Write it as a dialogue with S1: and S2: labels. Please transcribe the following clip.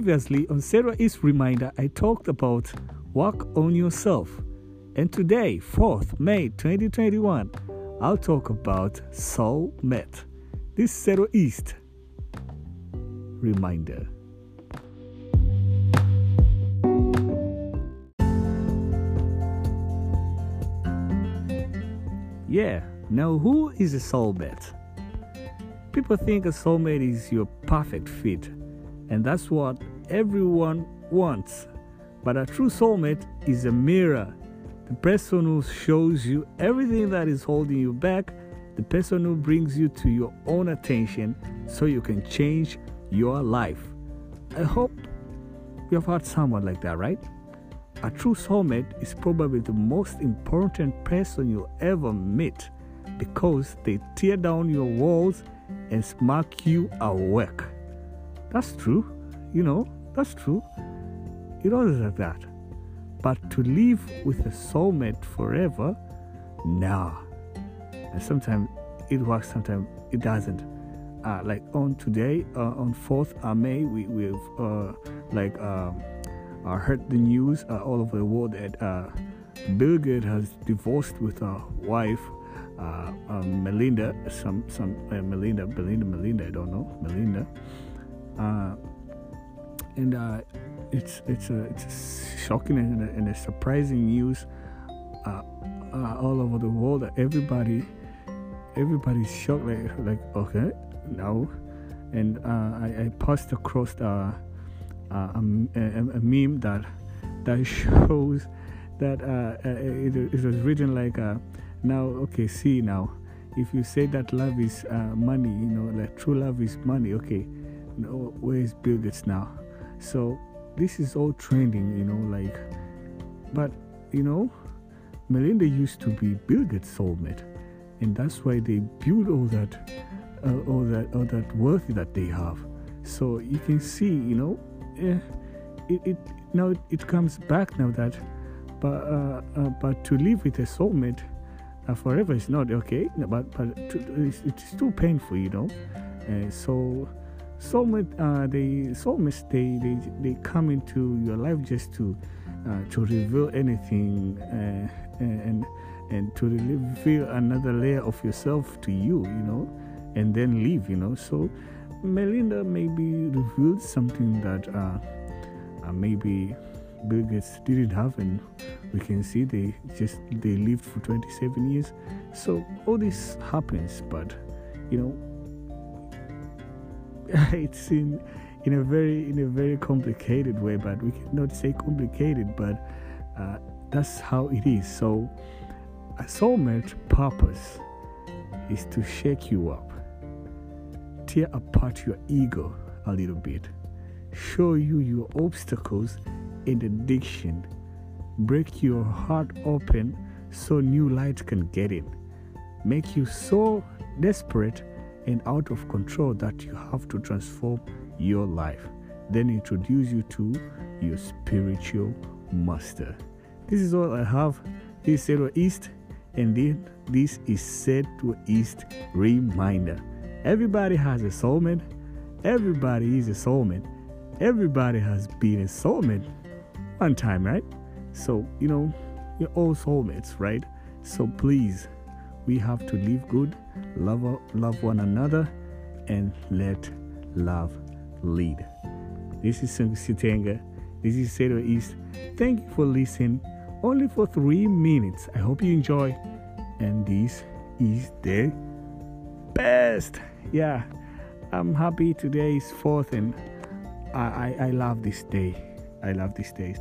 S1: Previously on Sarah East Reminder, I talked about work on yourself. And today, 4th May 2021, I'll talk about soul soulmate. This Zero East reminder. Yeah, now who is a soulmate? People think a soulmate is your perfect fit, and that's what everyone wants. But a true soulmate is a mirror, the person who shows you everything that is holding you back, the person who brings you to your own attention so you can change your life. I hope you have had someone like that, right? A true soulmate is probably the most important person you'll ever meet because they tear down your walls and smack you awake. That's true, you know, that's true. It always like that. But to live with a soulmate forever, nah. And sometimes it works, sometimes it doesn't. Uh, like on today, uh, on 4th uh, May, we, we've uh, like um, I heard the news uh, all over the world that uh, Bill Gates has divorced with a wife, uh, um, Melinda, some some uh, Melinda, Melinda, Melinda, I don't know, Melinda, uh, and uh, it's it's a it's a shocking and a, and a surprising news all over the world. Everybody, everybody's shocked. Like like okay, no, and I, I passed across the uh, a, a, a, meme that that shows that uh, uh, it, it, was written like uh, now okay see now if you say that love is uh, money you know like true love is money okay know, where is Bill Gates now so this is all trending you know like but you know Melinda used to be Bill Gates soulmate and that's why they built all that uh, all that all that wealth that they have. So you can see you know uh, it, it now it comes back now that but uh, uh, but to live with a soulmate uh, forever is not okay but but to, it's, it's, too painful you know? Uh, so soulmate uh, they soulmates they, they they come into your life just to uh, to reveal anything and and to reveal another layer of yourself to you you know and then leave you know so Melinda maybe revealed something that uh, uh, maybe Bill Gates didn't have, and we can see they just they lived for 27 years. So all this happens, but you know, it's in in a very in a very complicated way. But we cannot say complicated, but uh, that's how it is. So a soulmate purpose is to shake you up tear apart your ego a little bit, show you your obstacles and addiction, break your heart open so new light can get in, make you so desperate and out of control that you have to transform your life, then introduce you to your spiritual master. This is all I have. This is Zero East, and then this is Set to East Reminder. Everybody has a soulmate. Everybody is a soulmate. Everybody has been a soulmate one time, right? So, you know, you're all soulmates, right? So please, we have to live good, love, love one another, and let love lead. This is Sitenga. This is Zero East. Thank you for listening. Only for three minutes. I hope you enjoy. And this is the best. Yeah, I'm happy today is fourth, and I, I, I love this day. I love this day.